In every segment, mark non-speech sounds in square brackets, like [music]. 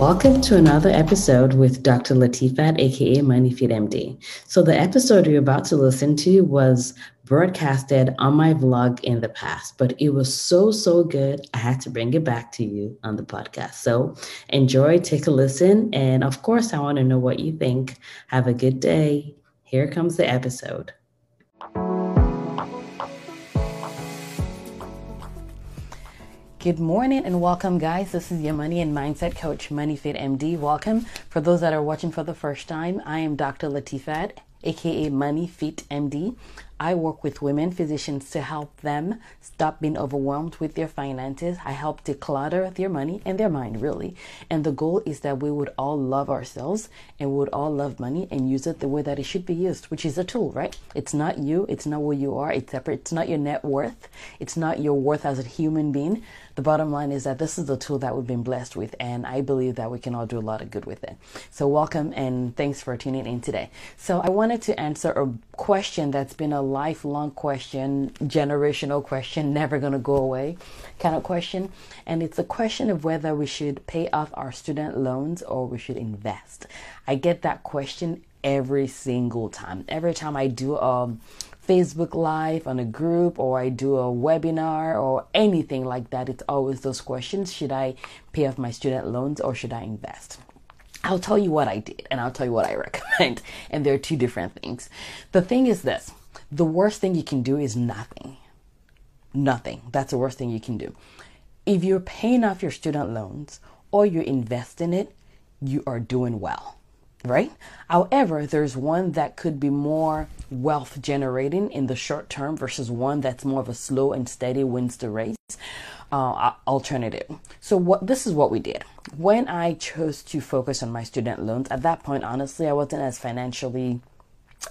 Welcome to another episode with Dr. Latifat, aka Money Fit MD. So, the episode you're about to listen to was broadcasted on my vlog in the past, but it was so, so good. I had to bring it back to you on the podcast. So, enjoy, take a listen, and of course, I want to know what you think. Have a good day. Here comes the episode. Good morning and welcome, guys. This is your money and mindset coach, Money Fit MD. Welcome. For those that are watching for the first time, I am Dr. Latifat, aka Money Fit MD. I work with women physicians to help them stop being overwhelmed with their finances. I help declutter their money and their mind, really. And the goal is that we would all love ourselves and would all love money and use it the way that it should be used, which is a tool, right? It's not you, it's not who you are, it's separate, it's not your net worth, it's not your worth as a human being. The bottom line is that this is the tool that we've been blessed with, and I believe that we can all do a lot of good with it. So, welcome and thanks for tuning in today. So, I wanted to answer a question that's been a lifelong question, generational question, never going to go away kind of question. And it's a question of whether we should pay off our student loans or we should invest. I get that question every single time. Every time I do a Facebook Live on a group or I do a webinar or anything like that, it's always those questions Should I pay off my student loans or should I invest? I'll tell you what I did and I'll tell you what I [laughs] recommend. And there are two different things. The thing is this the worst thing you can do is nothing. Nothing. That's the worst thing you can do. If you're paying off your student loans or you invest in it, you are doing well, right? However, there's one that could be more wealth generating in the short term versus one that's more of a slow and steady wins the race uh, alternative. So what this is what we did. When I chose to focus on my student loans, at that point, honestly, I wasn't as financially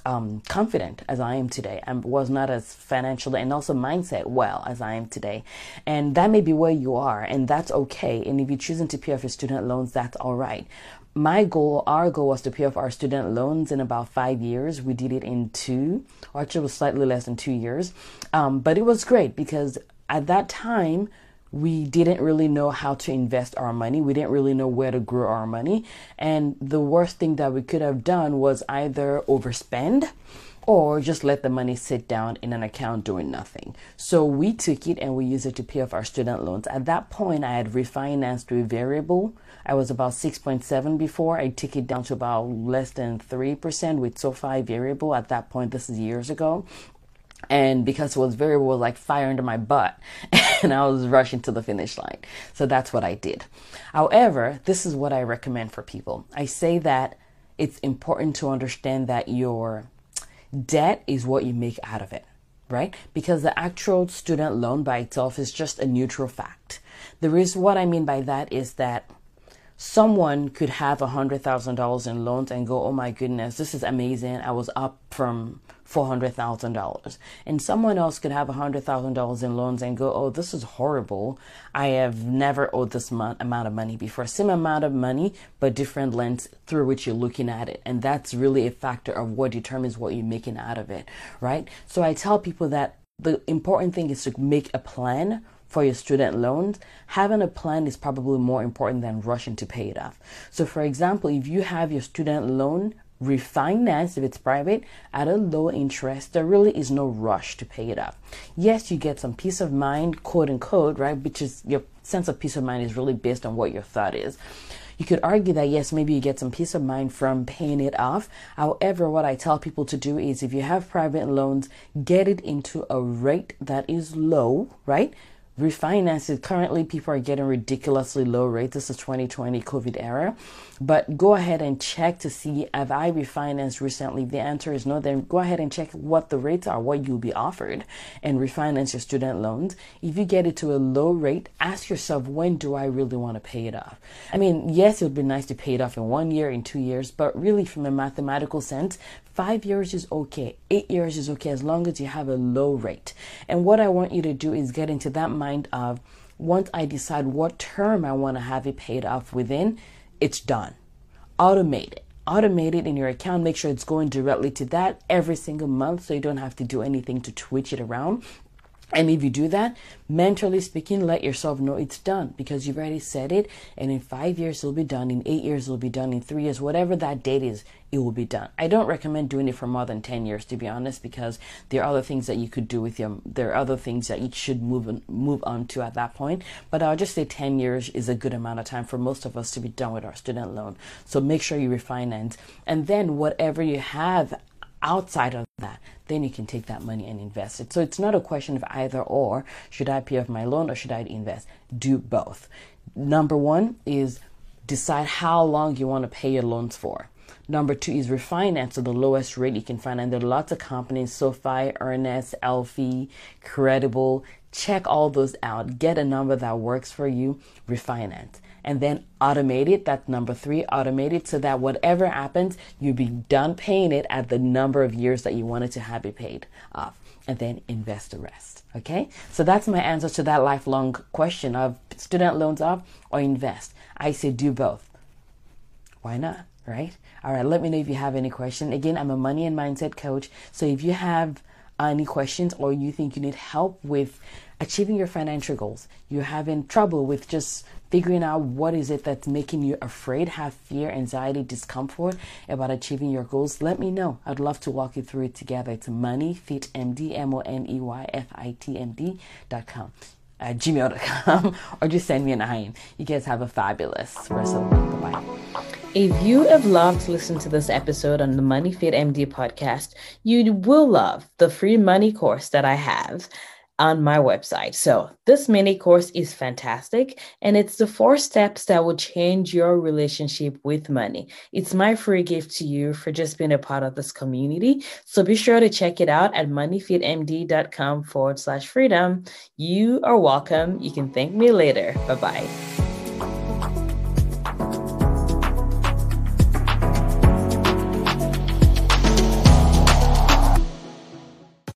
um, confident as I am today and was not as financially and also mindset well as I am today. And that may be where you are, and that's okay. And if you're choosing to pay off your student loans, that's all right. My goal, our goal was to pay off our student loans in about five years. We did it in two, or actually, was slightly less than two years. Um, but it was great because at that time, we didn't really know how to invest our money. We didn't really know where to grow our money. And the worst thing that we could have done was either overspend or just let the money sit down in an account doing nothing. So we took it and we used it to pay off our student loans. At that point, I had refinanced to variable. I was about 6.7 before. I took it down to about less than 3% with SoFi variable. At that point, this is years ago and because it was very well like fire under my butt [laughs] and i was rushing to the finish line. So that's what i did. However this is what i recommend for people. I say that it's important to understand that your debt is what you make out of it right? Because the actual student loan by itself is just a neutral fact. The reason what i mean by that is that someone could have a hundred thousand dollars in loans and go oh my goodness this is amazing i was up from $400,000. And someone else could have $100,000 in loans and go, oh, this is horrible. I have never owed this amount of money before. Same amount of money, but different lens through which you're looking at it. And that's really a factor of what determines what you're making out of it, right? So I tell people that the important thing is to make a plan for your student loans, having a plan is probably more important than rushing to pay it off. So, for example, if you have your student loan refinanced if it's private at a low interest there really is no rush to pay it off. Yes you get some peace of mind quote unquote right which is your sense of peace of mind is really based on what your thought is. You could argue that yes maybe you get some peace of mind from paying it off. However what i tell people to do is if you have private loans get it into a rate that is low right refinances. Currently people are getting ridiculously low rates. This is 2020 covid era. But go ahead and check to see have i refinanced recently? The answer is no. Then go ahead and check what the rates are what you'll be offered and refinance your student loans. If you get it to a low rate ask yourself when do i really want to pay it off? I mean yes it would be nice to pay it off in one year in two years but really from a mathematical sense Five years is okay. Eight years is okay as long as you have a low rate. And what I want you to do is get into that mind of once I decide what term I want to have it paid off within, it's done. Automate it. Automate it in your account. Make sure it's going directly to that every single month so you don't have to do anything to twitch it around And if you do that, mentally speaking, let yourself know it's done because you've already said it. And in five years, it'll be done. In eight years, it'll be done. In three years, whatever that date is, it will be done. I don't recommend doing it for more than 10 years, to be honest, because there are other things that you could do with your, there are other things that you should move on, move on to at that point. But I'll just say 10 years is a good amount of time for most of us to be done with our student loan. So make sure you refinance. And then whatever you have outside of that, then you can take that money and invest it. So it's not a question of either or. Should I pay off my loan or should I invest? Do both. Number one is decide how long you want to pay your loans for. Number two is refinance to the lowest rate you can find. And there are lots of companies, SoFi, Earnest, ELFI, Credible. Check all those out. Get a number that works for you. Refinance and then automate it. That's number three, automate it so that whatever happens, you'll be done paying it at the number of years that you wanted to have it paid off, and then invest the rest. Okay, so that's my answer to that lifelong question of student loans off or invest. I say do both. Why not? Right? All right, let me know if you have any question. Again, I'm a money and mindset coach. So if you have Uh, any questions or you think you need help with achieving your financial goals, you're having trouble with just figuring out what is it that's making you afraid, have fear, anxiety, discomfort about achieving your goals, let me know. I'd love to walk you through it together. It's moneyfitmd, M-O-N-E-Y-F-I-T-M-D dot com. Uh, gmail.com or just send me an IM. You guys have a fabulous rest of the week. Bye. If you have loved to listen to this episode on the Money Fit MD podcast, you will love the free money course that I have on my website. So, this mini course is fantastic and it's the four steps that will change your relationship with money. It's my free gift to you for just being a part of this community. So, be sure to check it out at moneyfitmd.com forward slash freedom. You are welcome. You can thank me later. Bye bye.